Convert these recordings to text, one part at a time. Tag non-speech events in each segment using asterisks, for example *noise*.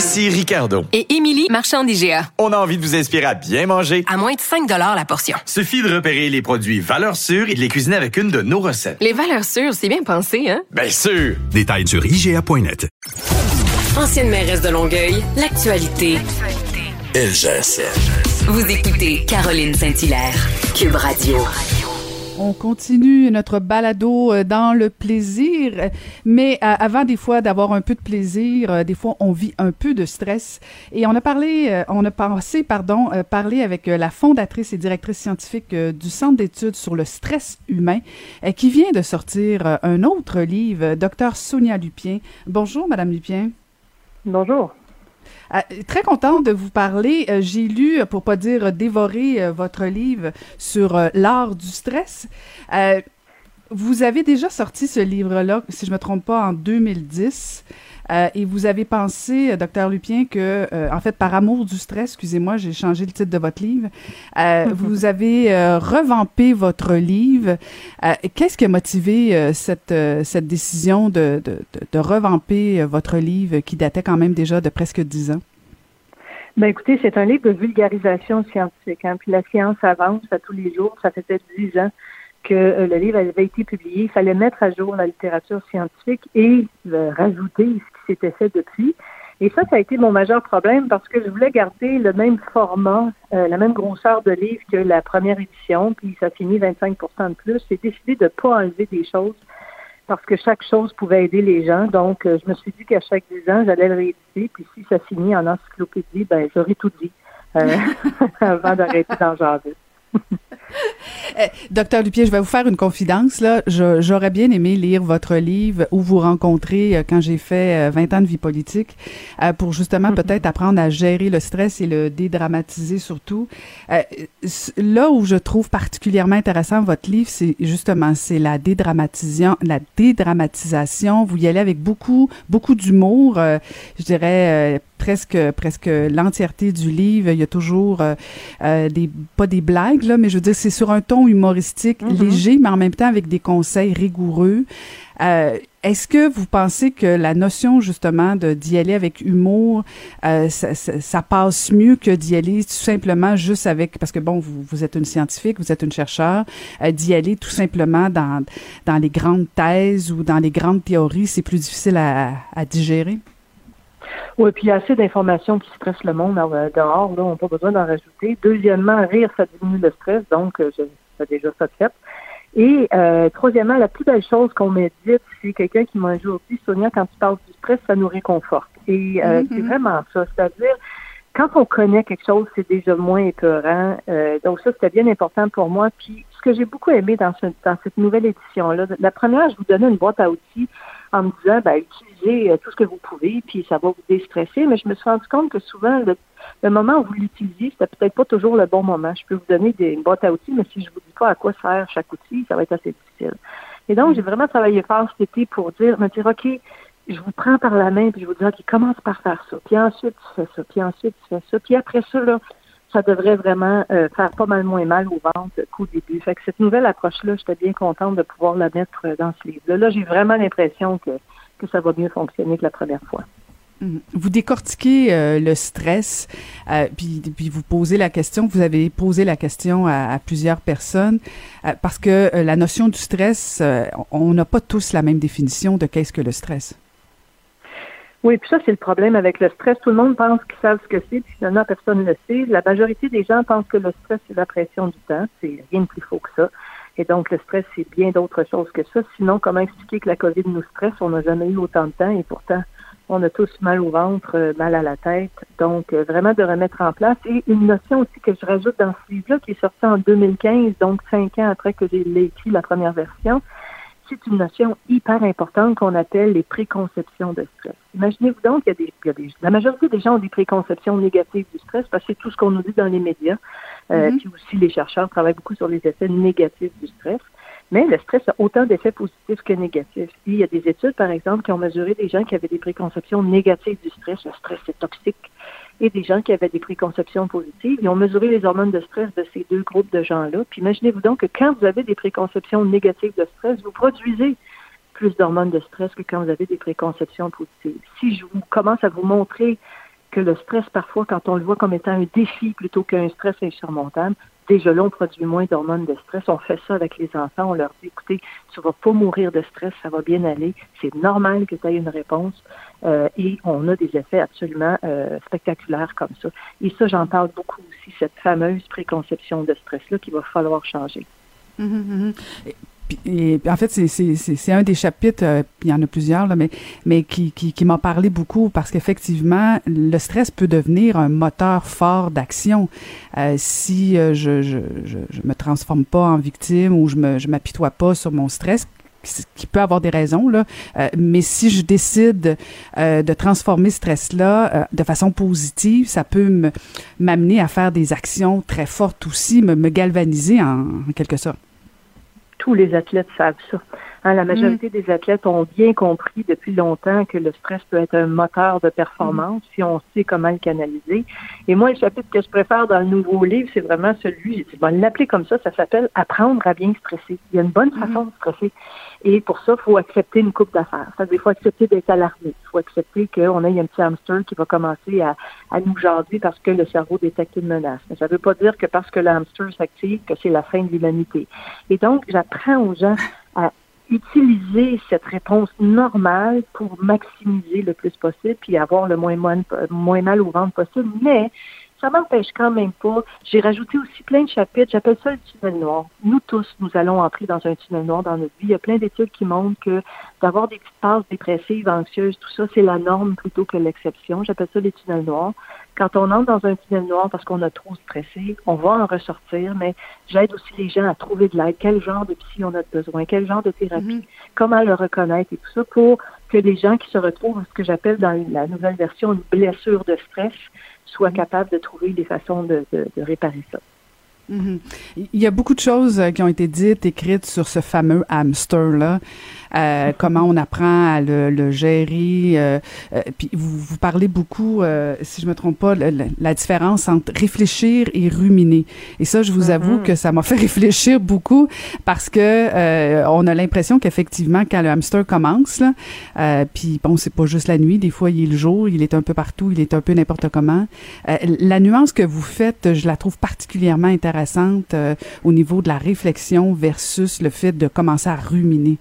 Ici Ricardo. Et Émilie, marchand d'IGA. On a envie de vous inspirer à bien manger. À moins de 5 la portion. Suffit de repérer les produits valeurs sûres et de les cuisiner avec une de nos recettes. Les valeurs sûres, c'est bien pensé, hein? Bien sûr! Détails sur IGA.net. Ancienne mairesse de Longueuil, l'actualité. LGSN. Vous écoutez Caroline Saint-Hilaire, Cube Radio. On continue notre balado euh, dans le plaisir, mais euh, avant des fois d'avoir un peu de plaisir, euh, des fois on vit un peu de stress. Et on a parlé, on a pensé, pardon, parler avec la fondatrice et directrice scientifique du Centre d'études sur le stress humain, qui vient de sortir un autre livre, Docteur Sonia Lupien. Bonjour, Madame Lupien. Bonjour. Euh, très contente de vous parler. Euh, j'ai lu, pour pas dire dévoré, euh, votre livre sur l'art du stress. vous avez déjà sorti ce livre-là, si je me trompe pas, en 2010. Euh, et vous avez pensé, euh, docteur Lupien, que, euh, en fait, par amour du stress, excusez-moi, j'ai changé le titre de votre livre, *laughs* vous avez revampé votre livre. Qu'est-ce qui a motivé cette, cette décision de, de, de, revamper votre livre qui datait quand même déjà de presque dix ans? Ben écoutez, c'est un livre de vulgarisation scientifique. Hein, puis la science avance à tous les jours. Ça fait peut-être dix ans que le livre avait été publié. Il fallait mettre à jour la littérature scientifique et euh, rajouter ce s'était fait depuis. Et ça, ça a été mon majeur problème parce que je voulais garder le même format, euh, la même grosseur de livre que la première édition, puis ça finit 25 de plus. J'ai décidé de ne pas enlever des choses parce que chaque chose pouvait aider les gens. Donc, je me suis dit qu'à chaque 10 ans, j'allais le rééditer. Puis si ça finit en encyclopédie, ben j'aurais tout dit *laughs* avant d'arrêter d'en jaser. *laughs* Eh, docteur Dupier, je vais vous faire une confidence. Là. j'aurais bien aimé lire votre livre où vous rencontrez euh, quand j'ai fait 20 euh, ans de vie politique euh, pour justement mm-hmm. peut-être apprendre à gérer le stress et le dédramatiser surtout. là où je trouve particulièrement intéressant votre livre, c'est justement c'est la dédramatisation, la dédramatisation. Vous y allez avec beaucoup beaucoup d'humour. je dirais presque presque l'entièreté du livre. Il y a toujours des pas des blagues là, mais je veux dire c'est sur un ton humoristique mm-hmm. léger, mais en même temps avec des conseils rigoureux. Euh, est-ce que vous pensez que la notion justement de d'y aller avec humour, euh, ça, passe mieux que d'y aller tout simplement juste avec, parce que bon, vous, vous êtes une scientifique, vous êtes une chercheur, euh, d'y aller tout simplement dans, dans les grandes thèses ou dans les grandes théories, c'est plus difficile à, à digérer? Oui, puis il y a assez d'informations qui stressent le monde dehors. Là, on n'a pas besoin d'en rajouter. Deuxièmement, rire, ça diminue le stress, donc je, déjà ça de fait. Et euh, troisièmement, la plus belle chose qu'on médite, c'est quelqu'un qui m'a un jour dit, Sonia, quand tu parles du stress, ça nous réconforte. Et euh, mm-hmm. c'est vraiment ça. C'est-à-dire, quand on connaît quelque chose, c'est déjà moins épeurant. Euh, donc ça, c'était bien important pour moi. Puis ce que j'ai beaucoup aimé dans, ce, dans cette nouvelle édition-là, la première, je vous donnais une boîte à outils en me disant, ben, utilisez tout ce que vous pouvez, puis ça va vous déstresser. Mais je me suis rendu compte que souvent, le le moment où vous l'utilisez, c'était peut-être pas toujours le bon moment. Je peux vous donner des, une boîte à outils, mais si je vous dis pas à quoi sert chaque outil, ça va être assez difficile. Et donc, j'ai vraiment travaillé fort cet été pour dire, me dire, OK, je vous prends par la main, puis je vous dis, OK, commence par faire ça, puis ensuite tu fais ça, puis ensuite tu fais ça, puis après ça, là, ça devrait vraiment euh, faire pas mal moins mal au ventre qu'au début. Fait que cette nouvelle approche-là, j'étais bien contente de pouvoir la mettre dans ce livre-là. Là, j'ai vraiment l'impression que, que ça va mieux fonctionner que la première fois. Vous décortiquez euh, le stress, euh, puis, vous posez la question, vous avez posé la question à, plusieurs personnes, euh, parce que la notion du stress, on n'a pas tous la même définition de qu'est-ce que le stress. Oui, puis ça, c'est le problème avec le stress. Tout le monde pense qu'ils savent ce que c'est, puis finalement, personne ne le sait. La majorité des gens pensent que le stress, c'est la pression du temps. C'est rien de plus faux que ça. Et donc, le stress, c'est bien d'autres choses que ça. Sinon, comment expliquer que la COVID nous stresse? On n'a jamais eu autant de temps et pourtant, on a tous mal au ventre, euh, mal à la tête. Donc, euh, vraiment de remettre en place. Et une notion aussi que je rajoute dans ce livre-là, qui est sorti en 2015, donc cinq ans après que j'ai écrit la première version, c'est une notion hyper importante qu'on appelle les préconceptions de stress. Imaginez-vous donc qu'il y a des, la majorité des gens ont des préconceptions négatives du stress parce que c'est tout ce qu'on nous dit dans les médias. Euh, mm-hmm. Puis aussi, les chercheurs travaillent beaucoup sur les effets négatifs du stress. Mais le stress a autant d'effets positifs que négatifs. il y a des études, par exemple, qui ont mesuré des gens qui avaient des préconceptions négatives du stress. Le stress est toxique. Et des gens qui avaient des préconceptions positives. Ils ont mesuré les hormones de stress de ces deux groupes de gens-là. Puis imaginez-vous donc que quand vous avez des préconceptions négatives de stress, vous produisez plus d'hormones de stress que quand vous avez des préconceptions positives. Si je vous commence à vous montrer que le stress, parfois, quand on le voit comme étant un défi plutôt qu'un stress insurmontable, déjà là, on produit moins d'hormones de stress. On fait ça avec les enfants. On leur dit, écoutez, tu vas pas mourir de stress, ça va bien aller. C'est normal que tu aies une réponse. Euh, et on a des effets absolument euh, spectaculaires comme ça. Et ça, j'en parle beaucoup aussi, cette fameuse préconception de stress-là qu'il va falloir changer. Hum, hum, hum, et, en fait, c'est un des chapitres, euh, il y en a plusieurs, là, mais, mais qui, qui, qui m'a parlé beaucoup parce qu'effectivement, le stress peut devenir un moteur fort d'action. Euh, si euh, je, je, je, je, me transforme pas en victime ou je me je m'apitoie pas sur mon stress qui peut avoir des raisons là, mais si je décide de transformer ce stress-là de façon positive, ça peut m'amener à faire des actions très fortes aussi, me, me galvaniser en quelque sorte tous les athlètes savent ça. Hein, la majorité mm. des athlètes ont bien compris depuis longtemps que le stress peut être un moteur de performance si on sait comment le canaliser. Et moi, le chapitre que je préfère dans le nouveau livre, c'est vraiment celui, je vais l'appeler comme ça, ça s'appelle Apprendre à bien stresser. Il y a une bonne mm. façon de stresser. Et pour ça, il faut accepter une coupe d'affaires. Il faut accepter d'être alarmé. Il faut accepter qu'on ait un petit hamster qui va commencer à, à nous jaser parce que le cerveau détecte une menace. Mais ça ne veut pas dire que parce que le hamster s'active, que c'est la fin de l'humanité. Et donc, j'apprends aux gens utiliser cette réponse normale pour maximiser le plus possible puis avoir le moins, moins, moins mal au ventre possible. Mais ça m'empêche quand même pas. J'ai rajouté aussi plein de chapitres. J'appelle ça le tunnel noir. Nous tous, nous allons entrer dans un tunnel noir dans notre vie. Il y a plein d'études qui montrent que d'avoir des petites phases dépressives, anxieuses, tout ça, c'est la norme plutôt que l'exception. J'appelle ça les tunnels noirs. Quand on entre dans un tunnel noir parce qu'on a trop stressé, on va en ressortir, mais j'aide aussi les gens à trouver de l'aide. Quel genre de psy on a besoin? Quel genre de thérapie? Mm-hmm. Comment le reconnaître et tout ça pour que les gens qui se retrouvent, ce que j'appelle dans la nouvelle version une blessure de stress, soient capables de trouver des façons de, réparer ça. Mm-hmm. Il y a beaucoup de choses qui ont été dites, écrites sur ce fameux hamster-là. Euh, comment on apprend à le, le gérer. Euh, euh, puis vous, vous parlez beaucoup, si je me trompe pas, la, différence entre réfléchir et ruminer. Et ça, je vous avoue mm-hmm. que ça m'a fait *laughs* réfléchir beaucoup parce que on a l'impression qu'effectivement, quand le hamster commence, là, puis bon, c'est pas juste la nuit, des fois il est le jour, il est un peu partout, il est un peu n'importe comment. la nuance que vous faites, je la trouve particulièrement intéressante au niveau de la réflexion versus le fait de commencer à ruminer.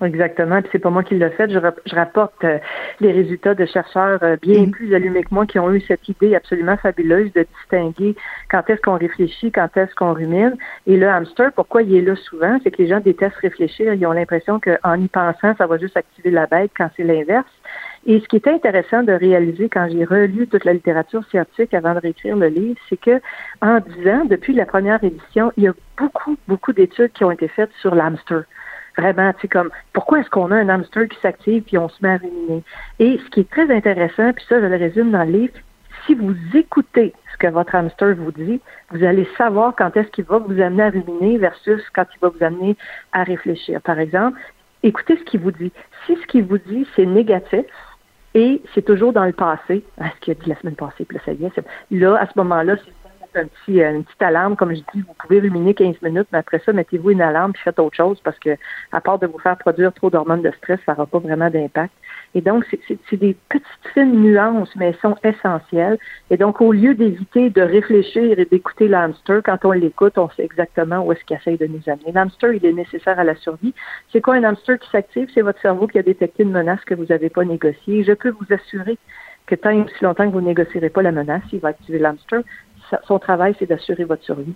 Exactement. Puis c'est pas moi qui l'ai fait. Je, je rapporte euh, les résultats de chercheurs euh, bien mm. plus allumés que moi qui ont eu cette idée absolument fabuleuse de distinguer quand est-ce qu'on réfléchit, quand est-ce qu'on rumine. Et le hamster, pourquoi il est là souvent, c'est que les gens détestent réfléchir. Ils ont l'impression qu'en y pensant, ça va juste activer la bête quand c'est l'inverse. Et ce qui était intéressant de réaliser quand j'ai relu toute la littérature scientifique avant de réécrire le livre, c'est que en dix ans, depuis la première édition, il y a beaucoup, beaucoup d'études qui ont été faites sur l'hamster vraiment, tu sais, comme, pourquoi est-ce qu'on a un hamster qui s'active puis on se met à ruminer? Et ce qui est très intéressant, puis ça, je le résume dans le livre, si vous écoutez ce que votre hamster vous dit, vous allez savoir quand est-ce qu'il va vous amener à ruminer versus quand il va vous amener à réfléchir. Par exemple, écoutez ce qu'il vous dit. Si ce qu'il vous dit, c'est négatif, et c'est toujours dans le passé, ah, ce qu'il a dit la semaine passée, puis là, ça y est, là, à ce moment-là, euh, une petite alarme, comme je dis, vous pouvez ruminer 15 minutes, mais après ça, mettez-vous une alarme puis faites autre chose parce que, à part de vous faire produire trop d'hormones de stress, ça n'aura pas vraiment d'impact. Et donc, c'est des petites fines nuances, mais elles sont essentielles. Et donc, au lieu d'éviter de réfléchir et d'écouter l'hamster, quand on l'écoute, on sait exactement où est-ce qu'il essaye de nous amener. L'hamster, il est nécessaire à la survie. C'est quoi un hamster qui s'active? C'est votre cerveau qui a détecté une menace que vous n'avez pas négociée. Je peux vous assurer que tant aussi longtemps que vous négocierez pas la menace, il va activer l'hamster son travail, c'est d'assurer votre survie.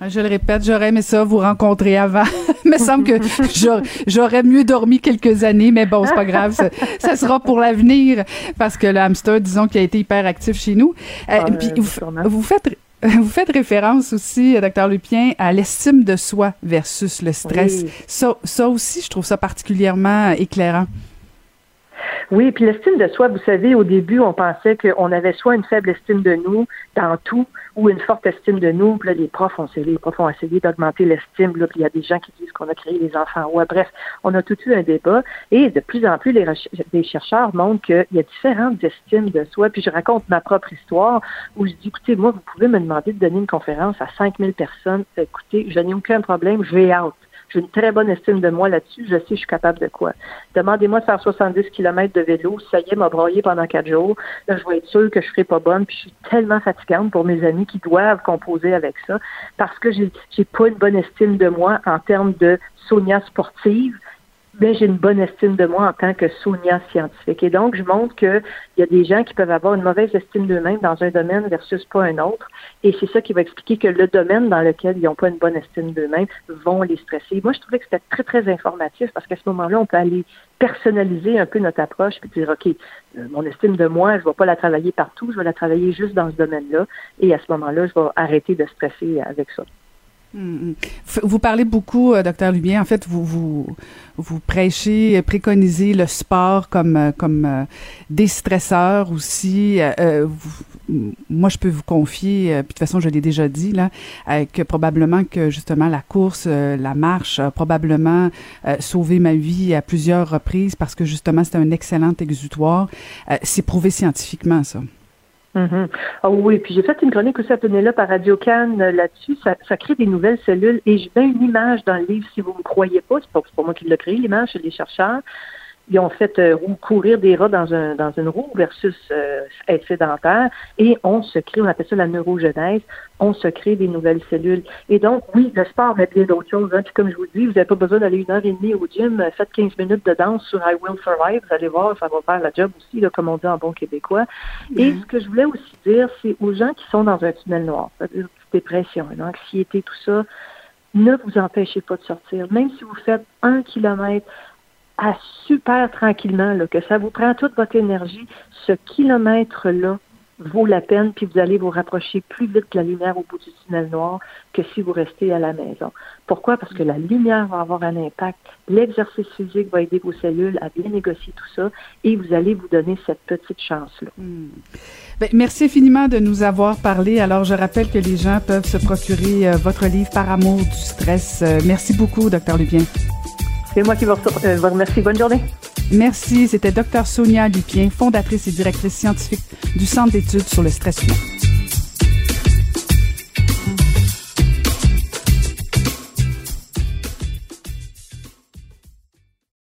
Ah, je le répète, j'aurais aimé ça vous rencontrer avant. Il *laughs* me semble que j'aurais mieux dormi quelques années, mais bon, c'est pas grave, ça, sera pour l'avenir parce que le hamster, disons, qui a été hyper actif chez nous. Euh, ah, puis vous, faites *laughs* Vous faites référence aussi, docteur Lupien, à l'estime de soi versus le stress. Ça, ça aussi, je trouve ça particulièrement éclairant. Oui, puis l'estime de soi, vous savez, au début, on pensait qu'on avait soit une faible estime de nous dans tout ou une forte estime de nous. Puis là, les profs ont essayé, les profs ont essayé d'augmenter l'estime. Puis il y a des gens qui disent qu'on a créé les enfants. Ouais, bref, on a tout eu un débat. Et de plus en plus, les, les chercheurs montrent qu'il y a différentes estimes de soi. Puis je raconte ma propre histoire où je dis, écoutez, moi, vous pouvez me demander de donner une conférence à 5000 personnes. Écoutez, je n'ai aucun problème, je vais out. J'ai une très bonne estime de moi là-dessus. Je sais je suis capable de quoi. Demandez-moi de faire 70 km de vélo. Ça y est, m'a broyé pendant quatre jours. Là, je vais être sûre que je serai pas bonne. Puis je suis tellement fatigante pour mes amis qui doivent composer avec ça parce que j'ai, j'ai pas une bonne estime de moi en termes de Sonia sportive mais j'ai une bonne estime de moi en tant que Sonia scientifique. Et donc, je montre qu'il y a des gens qui peuvent avoir une mauvaise estime d'eux-mêmes dans un domaine versus pas un autre. Et c'est ça qui va expliquer que le domaine dans lequel ils n'ont pas une bonne estime d'eux-mêmes vont les stresser. Moi, je trouvais que c'était très, très informatif parce qu'à ce moment-là, on peut aller personnaliser un peu notre approche puis dire, OK, euh, mon estime de moi, je ne vais pas la travailler partout, je vais la travailler juste dans ce domaine-là. Et à ce moment-là, je vais arrêter de stresser avec ça. Vous parlez beaucoup, euh, docteur Lubien. En fait, vous vous vous prêchez, préconisez le sport comme euh, comme euh, déstresseur aussi. moi, je peux vous confier, puis de toute façon, je l'ai déjà dit là, que probablement que justement la course, la marche, a probablement sauvé ma vie à plusieurs reprises parce que justement, c'est un excellent exutoire. c'est prouvé scientifiquement ça. Mm oui, puis j'ai fait une chronique aussi à Penelope à Radio Cannes euh, là-dessus. Ça, ça, crée des nouvelles cellules et je mets une image dans le livre si vous ne me croyez pas. C'est pas, pas moi qui l'ai créé, l'image, c'est les chercheurs ils ont fait euh, courir des rats dans, un, dans une roue versus euh, être sédentaire et on se crée, on appelle ça la neurogenèse, on se crée des nouvelles cellules. Et donc, oui, le sport, mais bien d'autres choses. Hein. Puis comme je vous dis, vous n'avez pas besoin d'aller une heure et demie au gym, faites 15 minutes de danse sur I Will Survive, vous allez voir, ça va faire la job aussi, là, comme on dit en bon québécois. Et mm-hmm. ce que je voulais aussi dire, c'est aux gens qui sont dans un tunnel noir, c'est-à-dire dépression, l'anxiété, tout ça, ne vous empêchez pas de sortir. Même si vous faites un kilomètre, à super tranquillement, là, que ça vous prend toute votre énergie, ce kilomètre-là vaut la peine, puis vous allez vous rapprocher plus vite de la lumière au bout du tunnel noir que si vous restez à la maison. Pourquoi? Parce que la lumière va avoir un impact, l'exercice physique va aider vos cellules à bien négocier tout ça, et vous allez vous donner cette petite chance-là. Hmm. Ben, merci infiniment de nous avoir parlé. Alors, je rappelle que les gens peuvent se procurer euh, votre livre Par amour du stress. Euh, merci beaucoup, docteur Lupien. C'est moi qui vous, euh, remercie. Bonne journée. Merci. C'était Dr Sonia Lupien, fondatrice et directrice scientifique du Centre d'études sur le stress humain.